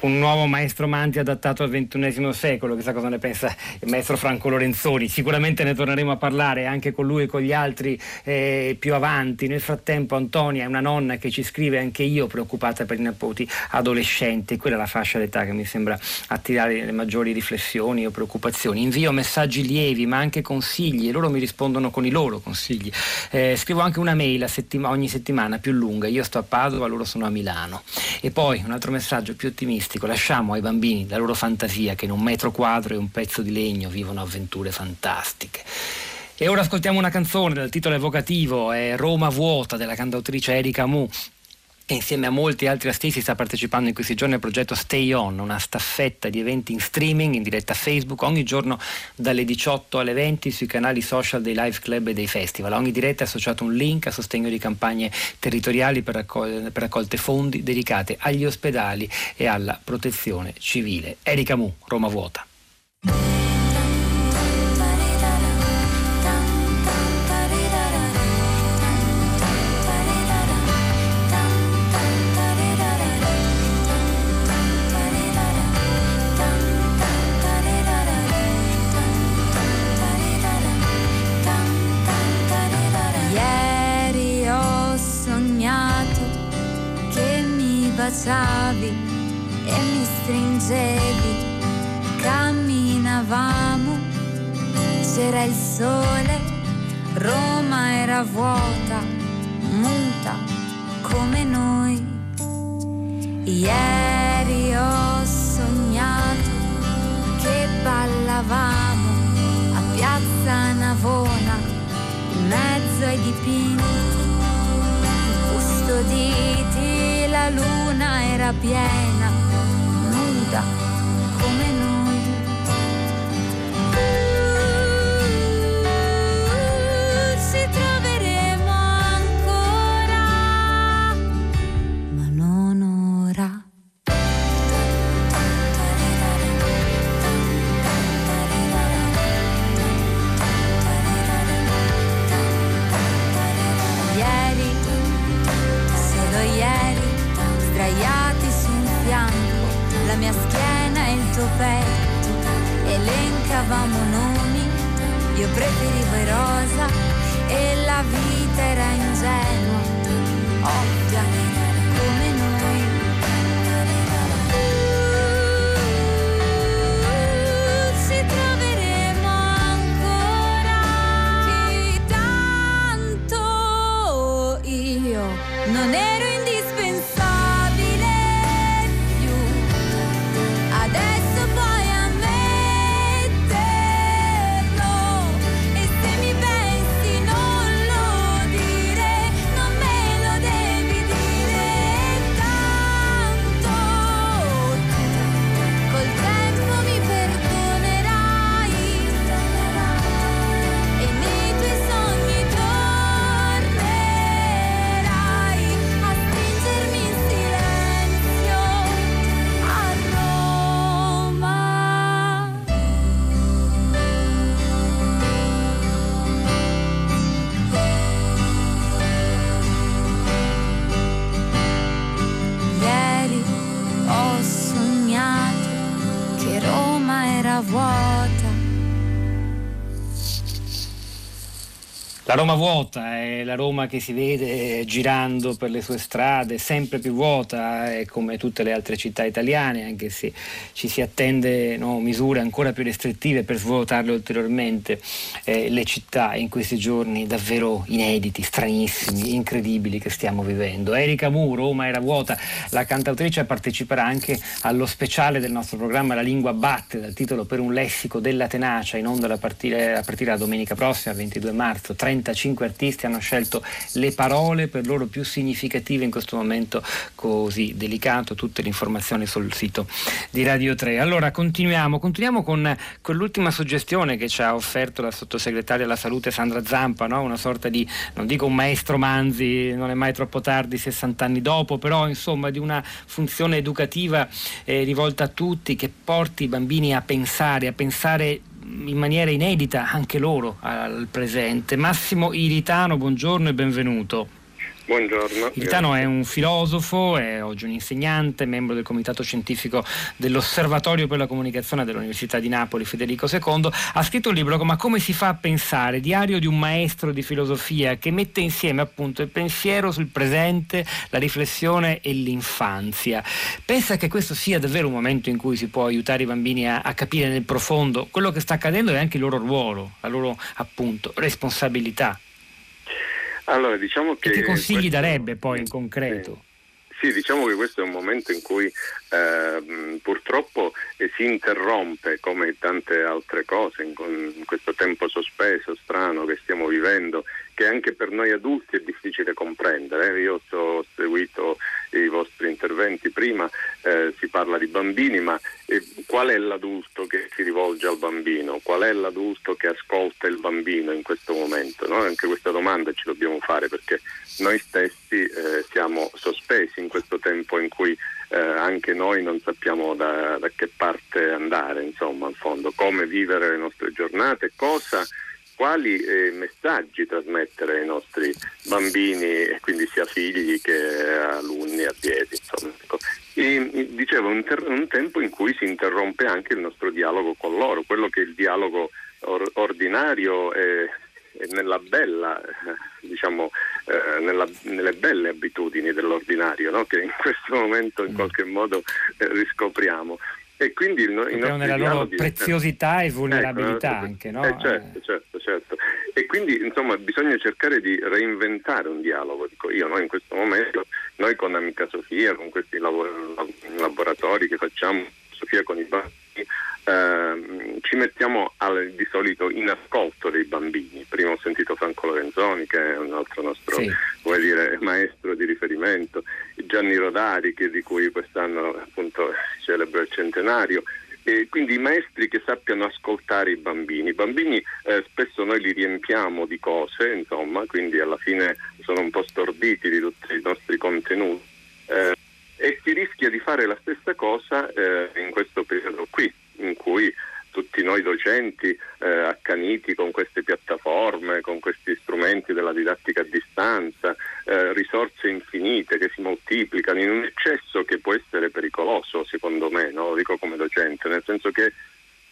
S4: un nuovo maestro Manti adattato al XXI secolo, chissà cosa ne pensa il maestro Franco Lorenzoni. Sicuramente ne torneremo a parlare anche con lui e con gli altri eh, più avanti. Nel frattempo Antonia è una nonna che ci scrive anche io preoccupata per i nipoti adolescenti, quella è la fascia d'età che mi sembra attirare le maggiori riflessioni o preoccupazioni. Invio messaggi lievi ma anche consigli e loro mi rispondono con i loro consigli. Eh, scrivo anche una mail settima, ogni settimana più lunga, io sto a Padova, loro sono a Milano. E poi un altro messaggio più ottimista fantastico, lasciamo ai bambini la loro fantasia che in un metro quadro e un pezzo di legno vivono avventure fantastiche. E ora ascoltiamo una canzone dal titolo evocativo, è Roma vuota della cantautrice Erika Mu che insieme a molti altri artisti sta partecipando in questi giorni al progetto Stay On, una staffetta di eventi in streaming in diretta Facebook ogni giorno dalle 18 alle 20 sui canali social dei live club e dei festival. A ogni diretta è associato un link a sostegno di campagne territoriali per, raccol- per raccolte fondi dedicate agli ospedali e alla protezione civile. Erika Mu, Roma Vuota.
S9: C'era il sole, Roma era vuota, muta come noi. Ieri ho sognato che ballavamo a piazza Navona, in mezzo ai dipinti, custoditi la luna era piena, nuda
S4: La Roma vuota è la Roma che si vede girando per le sue strade, sempre più vuota, è come tutte le altre città italiane, anche se ci si attende no, misure ancora più restrittive per svuotarle ulteriormente. Eh, le città in questi giorni davvero inediti, stranissimi, incredibili che stiamo vivendo. Erika Mu, Roma era vuota, la cantautrice parteciperà anche allo speciale del nostro programma La lingua batte, dal titolo Per un lessico della tenacia, in onda a partire, a partire da domenica prossima, 22 marzo. 30 35 artisti hanno scelto le parole per loro più significative in questo momento così delicato, tutte le informazioni sul sito di Radio 3. Allora continuiamo, continuiamo con, con l'ultima suggestione che ci ha offerto la sottosegretaria alla salute Sandra Zampa, no? una sorta di, non dico un maestro Manzi, non è mai troppo tardi, 60 anni dopo, però insomma di una funzione educativa eh, rivolta a tutti che porti i bambini a pensare, a pensare in maniera inedita anche loro al presente. Massimo Iritano, buongiorno e benvenuto.
S10: Buongiorno.
S4: Ilitano è un filosofo, è oggi un insegnante, membro del comitato scientifico dell'Osservatorio per la comunicazione dell'Università di Napoli Federico II. Ha scritto un libro Ma come si fa a pensare? Diario di un maestro di filosofia che mette insieme appunto il pensiero sul presente, la riflessione e l'infanzia. Pensa che questo sia davvero un momento in cui si può aiutare i bambini a, a capire nel profondo quello che sta accadendo e anche il loro ruolo, la loro appunto responsabilità.
S10: Allora, diciamo che...
S4: Che consigli questo... darebbe poi in concreto?
S10: Sì, diciamo che questo è un momento in cui eh, purtroppo eh, si interrompe, come tante altre cose, in, in, questo tempo sospeso, strano che stiamo vivendo, che anche per noi adulti è difficile comprendere. Io ho seguito i vostri interventi prima, eh, si parla di bambini, ma eh, qual è l'adulto che si rivolge al bambino? Qual è l'adulto che ascolta il bambino in questo momento? No? Anche questa domanda ci dobbiamo fare perché noi stessi eh, siamo sospesi in questo tempo in cui eh, anche noi non sappiamo da, da, che parte andare, insomma, al fondo, come vivere le nostre giornate, cosa, quali eh, messaggi trasmettere ai nostri bambini, quindi sia figli che alunni, insomma. Ecco. E, dicevo, un, ter- un, tempo in cui si interrompe anche il nostro dialogo con loro, quello che è il dialogo or- ordinario è nella bella, diciamo, eh, nella, nelle belle abitudini dell'ordinario, no? che in questo momento in mm. qualche modo eh, riscopriamo. E quindi il,
S4: i nella loro preziosità e vulnerabilità ecco, anche, no?
S10: Eh, certo, certo, certo. E quindi insomma bisogna cercare di reinventare un dialogo, dico io, noi in questo momento, noi con Amica Sofia, con questi laboratori che facciamo, Sofia con i bambini, eh, ci mettiamo al, di solito in ascolto dei bambini. Prima ho sentito Franco Lorenzoni, che è un altro nostro sì. dire, maestro di riferimento, Gianni Rodari, che, di cui quest'anno appunto celebra il centenario. E quindi i maestri che sappiano ascoltare i bambini. I bambini eh, spesso noi li riempiamo di cose, insomma, quindi alla fine sono un po' storditi di tutti i nostri contenuti. Eh, e si rischia di fare la stessa cosa eh, in questo periodo qui, in cui tutti noi docenti eh, accaniti con queste piattaforme, con questi strumenti della didattica a distanza, eh, risorse infinite che si moltiplicano in un eccesso che può essere pericoloso secondo me, no? lo dico come docente, nel senso che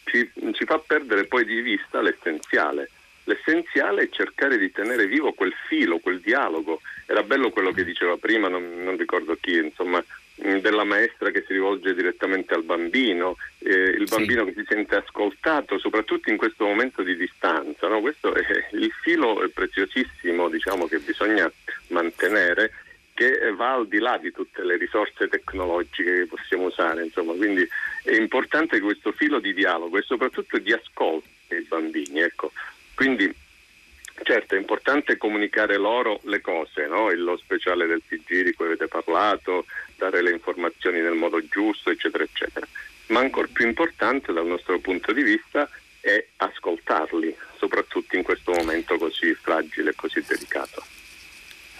S10: ci, ci fa perdere poi di vista l'essenziale. L'essenziale è cercare di tenere vivo quel filo, quel dialogo. Era bello quello che diceva prima, non, non ricordo chi, insomma, mm, della maestra che si rivolge direttamente al bambino, eh, il bambino sì. che si sente ascoltato, soprattutto in questo momento di distanza. No? Questo è il filo preziosissimo diciamo, che bisogna mantenere che va al di là di tutte le risorse tecnologiche che possiamo usare. Insomma. Quindi è importante questo filo di dialogo e soprattutto di ascolto dei bambini. Ecco. Quindi certo è importante comunicare loro le cose, no? lo speciale del TG di cui avete parlato, dare le informazioni nel modo giusto, eccetera, eccetera. Ma ancora più importante dal nostro punto di vista è ascoltarli, soprattutto in questo momento così fragile e così delicato.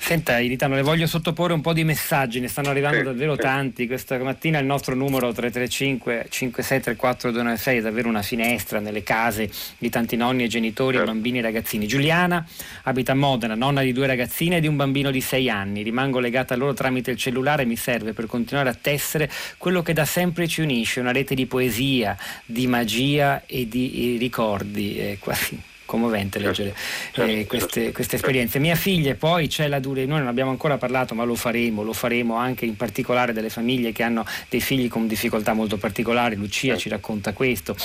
S4: Senta Iritano, le voglio sottoporre un po' di messaggi, ne stanno arrivando sì, davvero sì. tanti. Questa mattina il nostro numero 335 5634 296 è davvero una finestra nelle case di tanti nonni e genitori, certo. bambini e ragazzini. Giuliana abita a Modena, nonna di due ragazzine e di un bambino di sei anni. Rimango legata a loro tramite il cellulare e mi serve per continuare a tessere quello che da sempre ci unisce, una rete di poesia, di magia e di ricordi. Eh, quasi commovente certo. leggere certo, eh, certo, queste, queste, esperienze. Mia figlia poi c'è la dure, noi non abbiamo ancora parlato ma lo faremo, lo faremo anche in particolare delle famiglie che hanno dei figli con difficoltà molto particolari, Lucia ci racconta questo,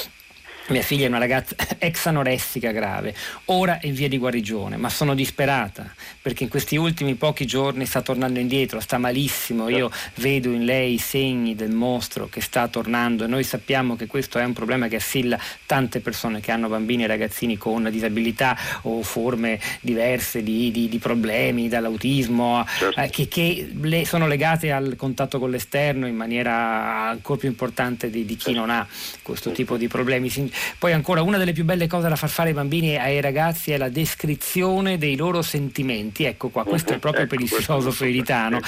S4: mia figlia è una ragazza ex anoressica grave, ora è in via di guarigione, ma sono disperata perché in questi ultimi pochi giorni sta tornando indietro, sta malissimo, io vedo in lei i segni del mostro che sta tornando e noi sappiamo che questo è un problema che assilla tante persone che hanno bambini e ragazzini con disabilità o forme diverse di, di, di problemi, dall'autismo, eh, che, che le, sono legate al contatto con l'esterno in maniera ancora più importante di, di chi non ha questo tipo di problemi poi ancora una delle più belle cose da far fare ai bambini e ai ragazzi è la descrizione dei loro sentimenti. Ecco qua, questo è proprio per il ecco, filosofo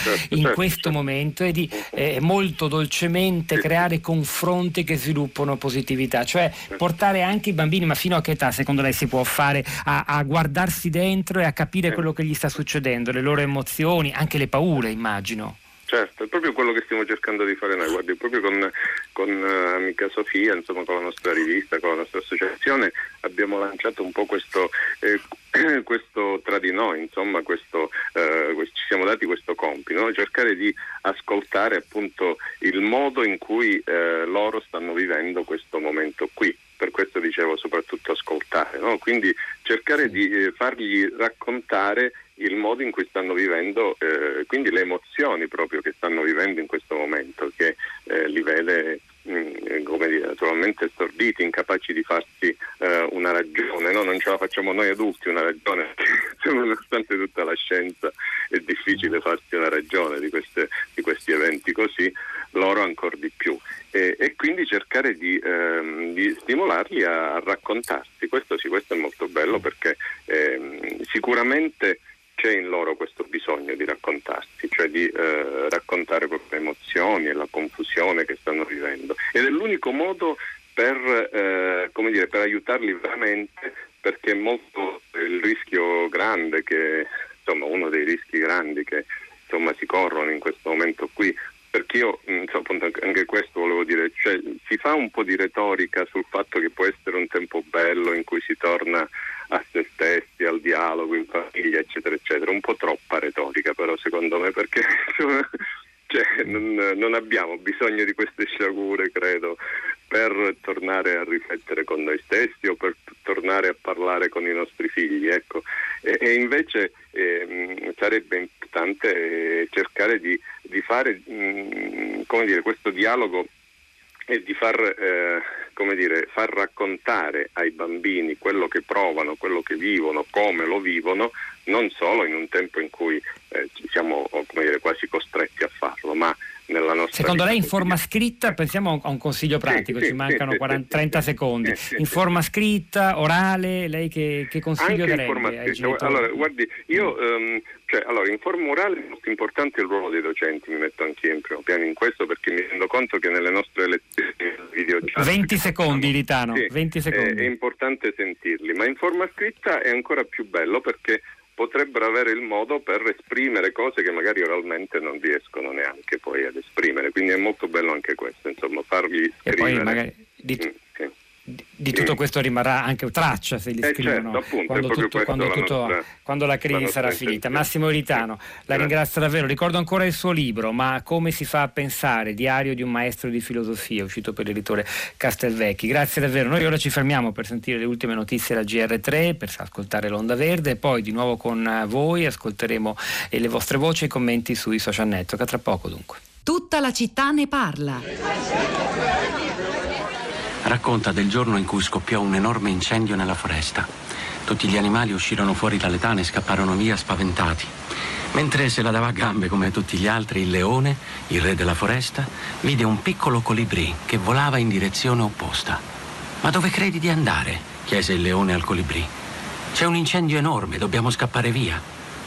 S4: certo, in certo, questo certo. momento e di eh, molto dolcemente creare confronti che sviluppano positività, cioè portare anche i bambini, ma fino a che età secondo lei si può fare a, a guardarsi dentro e a capire quello che gli sta succedendo, le loro emozioni, anche le paure immagino.
S10: Certo, è proprio quello che stiamo cercando di fare noi, guardi, proprio con, con uh, Amica Sofia, insomma con la nostra rivista, con la nostra associazione, abbiamo lanciato un po' questo, eh, questo tra di noi, insomma, questo, eh, ci siamo dati questo compito, no? cercare di ascoltare appunto il modo in cui eh, loro stanno vivendo questo momento qui per questo dicevo soprattutto ascoltare, no? quindi cercare di eh, fargli raccontare il modo in cui stanno vivendo, eh, quindi le emozioni proprio che stanno vivendo in questo momento, che eh, li vede mh, mm, come dire, naturalmente storditi, incapaci di farsi eh, una ragione, no? non ce la facciamo noi adulti una ragione, nonostante tutta la scienza è difficile farsi una ragione di, queste, di questi eventi così, loro ancora di più. E, e quindi cercare di, ehm, di stimolarli a, a, raccontarsi, questo sì, questo è molto bello perché ehm, sicuramente c'è in loro questo bisogno di raccontarsi, cioè di eh, raccontare le proprie emozioni e la confusione che stanno vivendo. Ed è l'unico modo per, eh, dire, per aiutarli veramente, perché è molto il rischio grande che, insomma, uno dei rischi grandi che insomma, si corrono in questo momento qui, perché io insomma, anche questo volevo dire, cioè, si fa un po' di retorica sul fatto che può essere un tempo bello in cui si torna a se stessi, al dialogo in famiglia, eccetera, eccetera. Un po' troppa retorica però secondo me perché cioè, non, non, abbiamo bisogno di queste sciagure, credo, per tornare a riflettere con noi stessi o per tornare a parlare con i nostri figli. Ecco. E, e, invece eh, sarebbe importante eh, cercare di, di fare mh, mm, dire, questo dialogo e di far, eh, dire, far, raccontare ai bambini quello che provano, quello che vivono, come lo vivono, non solo in un tempo in cui eh, siamo dire, quasi costretti a farlo, ma nella nostra
S4: Secondo lei in forma scritta, pensiamo a un consiglio pratico, sì, ci sì, mancano sì, 40, 30 secondi, in forma scritta, orale, lei che, che consiglio
S10: Anche
S4: darebbe?
S10: Allora, guardi, io um, cioè, allora, in forma orale è molto importante il ruolo dei docenti, mi metto anche in primo piano in questo perché mi rendo conto che nelle nostre lezioni video
S4: 20 secondi Litano, 20 secondi.
S10: È, è importante sentirli, ma in forma scritta è ancora più bello perché potrebbero avere il modo per esprimere cose che magari oralmente non riescono neanche poi ad esprimere. Quindi è molto bello anche questo, insomma, fargli scrivere.
S4: E poi magari di, mm. Di tutto sì. questo rimarrà anche traccia se li eh scrivono
S10: certo, appunto,
S4: quando, tutto, quando, tutto, nostra, quando, la crisi sarà finita. Massimo Ritano, la ringrazio davvero. Ricordo ancora il suo libro, ma come si fa a pensare? Diario di un maestro di filosofia, uscito per l'editore Castelvecchi. Grazie davvero. Noi ora ci fermiamo per sentire le ultime notizie della GR3, per ascoltare l'Onda Verde e poi di nuovo con voi ascolteremo le vostre voci e i commenti sui social network. A tra poco dunque.
S11: Tutta la città ne parla.
S12: Racconta del giorno in cui scoppiò un enorme incendio nella foresta. Tutti gli animali uscirono fuori dalle tane e scapparono via spaventati. Mentre se la dava a gambe come tutti gli altri, il leone, il re della foresta, vide un piccolo colibrì che volava in direzione opposta. Ma dove credi di andare? chiese il leone al colibrì. C'è un incendio enorme, dobbiamo scappare via.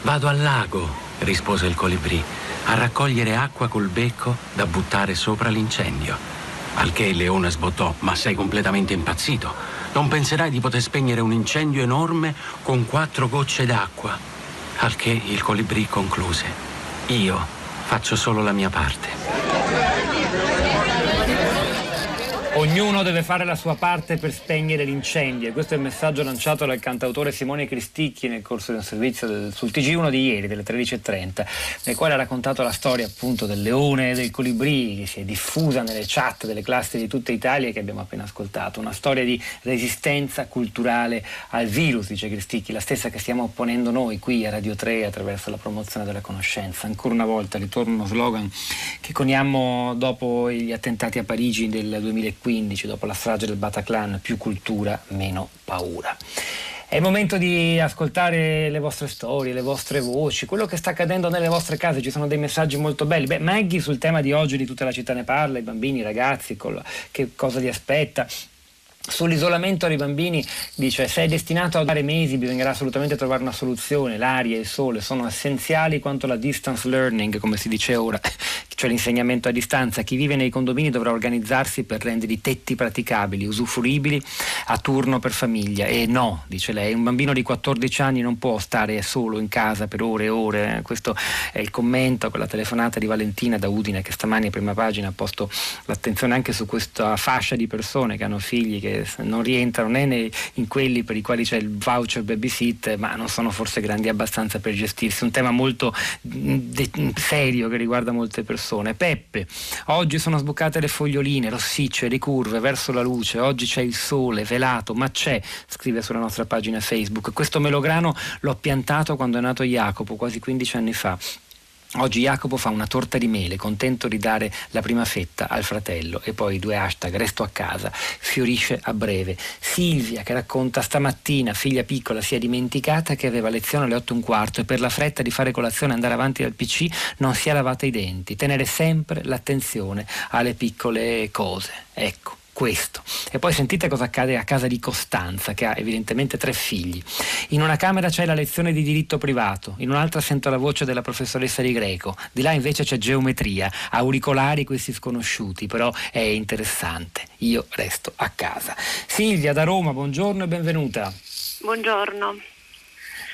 S12: Vado al lago, rispose il colibrì, a raccogliere acqua col becco da buttare sopra l'incendio. Al che il leone sbottò, ma sei completamente impazzito. Non penserai di poter spegnere un incendio enorme con quattro gocce d'acqua. Al che il colibrì concluse, io faccio solo la mia parte.
S4: Ognuno deve fare la sua parte per spegnere l'incendio questo è il messaggio lanciato dal cantautore Simone Cristicchi nel corso del servizio del, sul TG1 di ieri, delle 13.30, nel quale ha raccontato la storia appunto del leone e del colibrì che si è diffusa nelle chat delle classi di tutta Italia che abbiamo appena ascoltato. Una storia di resistenza culturale al virus, dice Cristicchi, la stessa che stiamo opponendo noi qui a Radio 3 attraverso la promozione della conoscenza. Ancora una volta ritorna uno slogan che coniamo dopo gli attentati a Parigi del 2015 2015, dopo la strage del Bataclan, più cultura, meno paura. È il momento di ascoltare le vostre storie, le vostre voci, quello che sta accadendo nelle vostre case. Ci sono dei messaggi molto belli. Beh, Maggie sul tema di oggi di tutta la città ne parla, i bambini, i ragazzi, che cosa li aspetta. Sull'isolamento dei bambini dice se è destinato a dare mesi bisognerà assolutamente trovare una soluzione, l'aria e il sole sono essenziali quanto la distance learning come si dice ora, cioè l'insegnamento a distanza. Chi vive nei condomini dovrà organizzarsi per rendere i tetti praticabili, usufruibili a turno per famiglia. E no, dice lei, un bambino di 14 anni non può stare solo in casa per ore e ore. Questo è il commento con la telefonata di Valentina da Udine che stamani a prima pagina ha posto l'attenzione anche su questa fascia di persone che hanno figli che non rientrano né nei, in quelli per i quali c'è il voucher babysit, ma non sono forse grandi abbastanza per gestirsi. Un tema molto mm, de- serio che riguarda molte persone. Peppe, oggi sono sbucate le foglioline rossicce, le curve verso la luce, oggi c'è il sole velato, ma c'è, scrive sulla nostra pagina Facebook. Questo melograno l'ho piantato quando è nato Jacopo, quasi 15 anni fa. Oggi Jacopo fa una torta di mele, contento di dare la prima fetta al fratello e poi due hashtag, resto a casa, fiorisce a breve. Silvia che racconta stamattina, figlia piccola, si è dimenticata che aveva lezione alle 8 e un quarto e per la fretta di fare colazione e andare avanti dal PC non si è lavata i denti. Tenere sempre l'attenzione alle piccole cose. Ecco questo. E poi sentite cosa accade a casa di Costanza, che ha evidentemente tre figli. In una camera c'è la lezione di diritto privato, in un'altra sento la voce della professoressa di greco, di là invece c'è geometria, auricolari questi sconosciuti, però è interessante. Io resto a casa. Silvia da Roma, buongiorno e benvenuta.
S13: Buongiorno.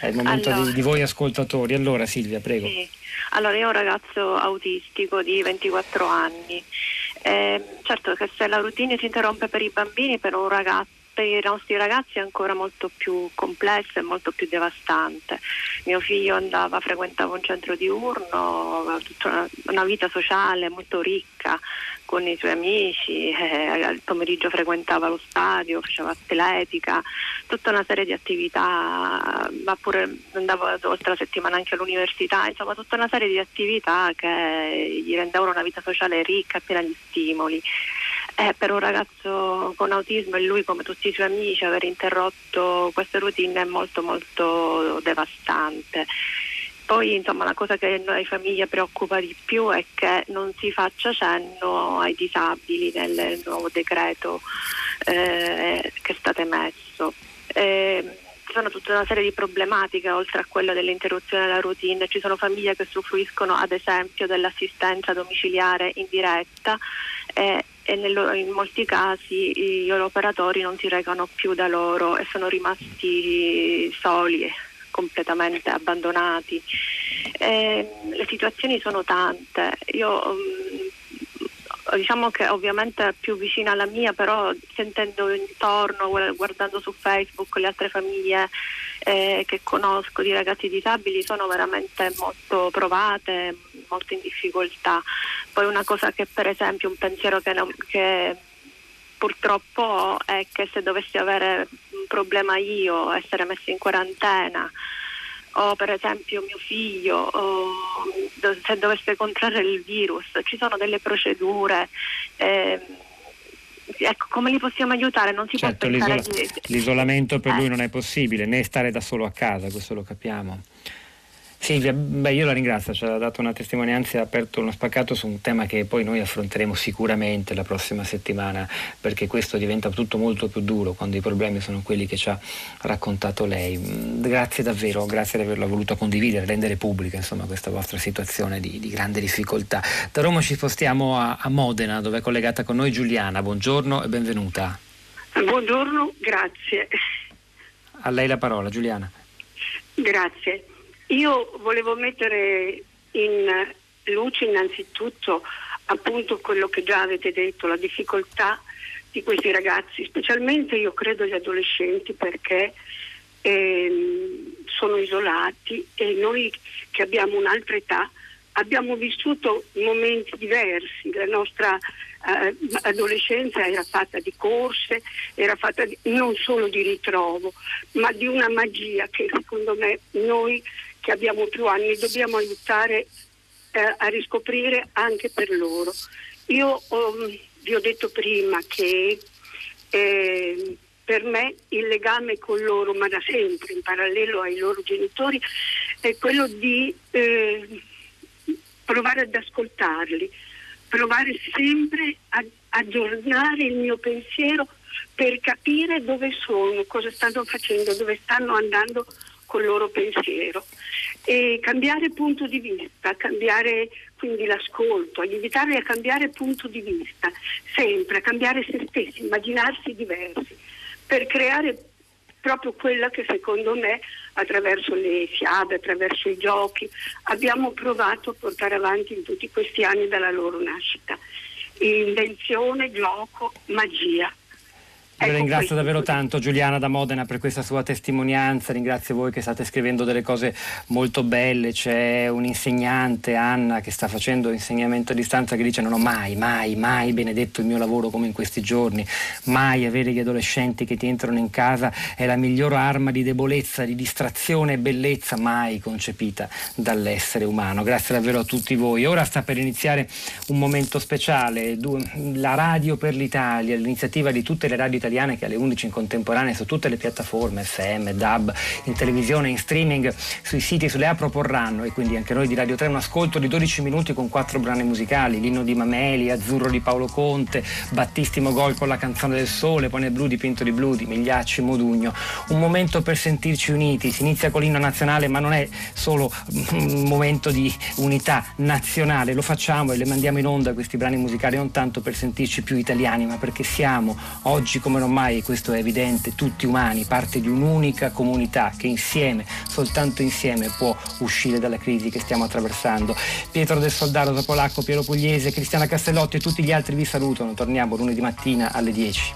S4: È il momento allora, di, di, voi ascoltatori. Allora Silvia, prego. Sì.
S13: Allora, io ho un ragazzo autistico di 24 anni eh, certo che se la routine si interrompe per i bambini, per, ragazzo, per i nostri ragazzi è ancora molto più complessa e molto più devastante. Mio figlio andava, frequentava un centro diurno, aveva tutta una, una vita sociale molto ricca, con i suoi amici, eh, al pomeriggio frequentava lo stadio, faceva atletica, tutta una serie di attività, ma pure andava oltre la settimana anche all'università, insomma tutta una serie di attività che gli rendevano una vita sociale ricca piena di stimoli. Eh, per un ragazzo con autismo e lui come tutti i suoi amici aver interrotto questa routine è molto molto devastante. Poi insomma la cosa che noi famiglie preoccupa di più è che non si faccia cenno ai disabili nel nuovo decreto eh, che è stato emesso. Ci sono tutta una serie di problematiche oltre a quella dell'interruzione della routine, ci sono famiglie che soffriscono ad esempio dell'assistenza domiciliare in diretta eh, e nel, in molti casi gli operatori non si recano più da loro e sono rimasti soli completamente abbandonati. Eh, le situazioni sono tante. Io um, diciamo che ovviamente è più vicina alla mia, però sentendo intorno, guardando su Facebook le altre famiglie eh, che conosco di ragazzi disabili sono veramente molto provate, molto in difficoltà. Poi una cosa che per esempio un pensiero che, non, che purtroppo è che se dovessi avere un problema io, essere messo in quarantena, o per esempio mio figlio, o se dovesse contrarre il virus, ci sono delle procedure. Eh, ecco, come li possiamo aiutare? Non si
S4: certo,
S13: può
S4: l'isola- di... l'isolamento per eh. lui non è possibile, né stare da solo a casa, questo lo capiamo. Silvia, beh, io la ringrazio, ci ha dato una testimonianza e ha aperto uno spaccato su un tema che poi noi affronteremo sicuramente la prossima settimana, perché questo diventa tutto molto più duro quando i problemi sono quelli che ci ha raccontato lei. Mm, grazie davvero, grazie di averlo voluto condividere, rendere pubblica insomma, questa vostra situazione di, di, grande difficoltà. Da Roma ci spostiamo a, a Modena, dove è collegata con noi Giuliana. Buongiorno e benvenuta.
S14: Buongiorno, grazie.
S4: A lei la parola, Giuliana.
S14: Grazie. Io volevo mettere in luce innanzitutto appunto quello che già avete detto, la difficoltà di questi ragazzi, specialmente io credo gli adolescenti perché ehm, sono isolati e noi che abbiamo un'altra età abbiamo vissuto momenti diversi, la nostra eh, adolescenza era fatta di corse, era fatta di, non solo di ritrovo, ma di una magia che secondo me noi che abbiamo più anni dobbiamo aiutare eh, a riscoprire anche per loro. Io um, vi ho detto prima che eh, per me il legame con loro, ma da sempre in parallelo ai loro genitori, è quello di eh, provare ad ascoltarli, provare sempre a aggiornare il mio pensiero per capire dove sono, cosa stanno facendo, dove stanno andando col loro pensiero e cambiare punto di vista, cambiare quindi l'ascolto, aiutarli a cambiare punto di vista, sempre a cambiare se stessi, immaginarsi diversi, per creare proprio quella che secondo me attraverso le fiabe, attraverso i giochi abbiamo provato a portare avanti in tutti questi anni dalla loro nascita. Invenzione, gioco, magia.
S4: Ecco ringrazio davvero tanto Giuliana da Modena per questa sua testimonianza, ringrazio voi che state scrivendo delle cose molto belle, c'è un insegnante, Anna, che sta facendo insegnamento a distanza che dice non ho mai, mai, mai benedetto il mio lavoro come in questi giorni, mai avere gli adolescenti che ti entrano in casa è la miglior arma di debolezza, di distrazione e bellezza mai concepita dall'essere umano. Grazie davvero a tutti voi. Ora sta per iniziare un momento speciale, la Radio per l'Italia, l'iniziativa di tutte le radio italiane che alle 11 in contemporanea su tutte le piattaforme FM, DAB, in televisione, in streaming, sui siti, sulle app proporranno e quindi anche noi di Radio 3 un ascolto di 12 minuti con quattro brani musicali, l'inno di Mameli, Azzurro di Paolo Conte, Battisti Mogol con la canzone del sole, poi nel blu dipinto di blu di Migliacci Modugno. Un momento per sentirci uniti, si inizia con l'inno nazionale ma non è solo un momento di unità nazionale, lo facciamo e le mandiamo in onda questi brani musicali non tanto per sentirci più italiani ma perché siamo oggi come non mai, questo è evidente, tutti umani, parte di un'unica comunità che insieme, soltanto insieme può uscire dalla crisi che stiamo attraversando. Pietro del Soldaro, Topolacco, Piero Pugliese, Cristiana Castellotti e tutti gli altri vi salutano. Torniamo lunedì mattina alle 10.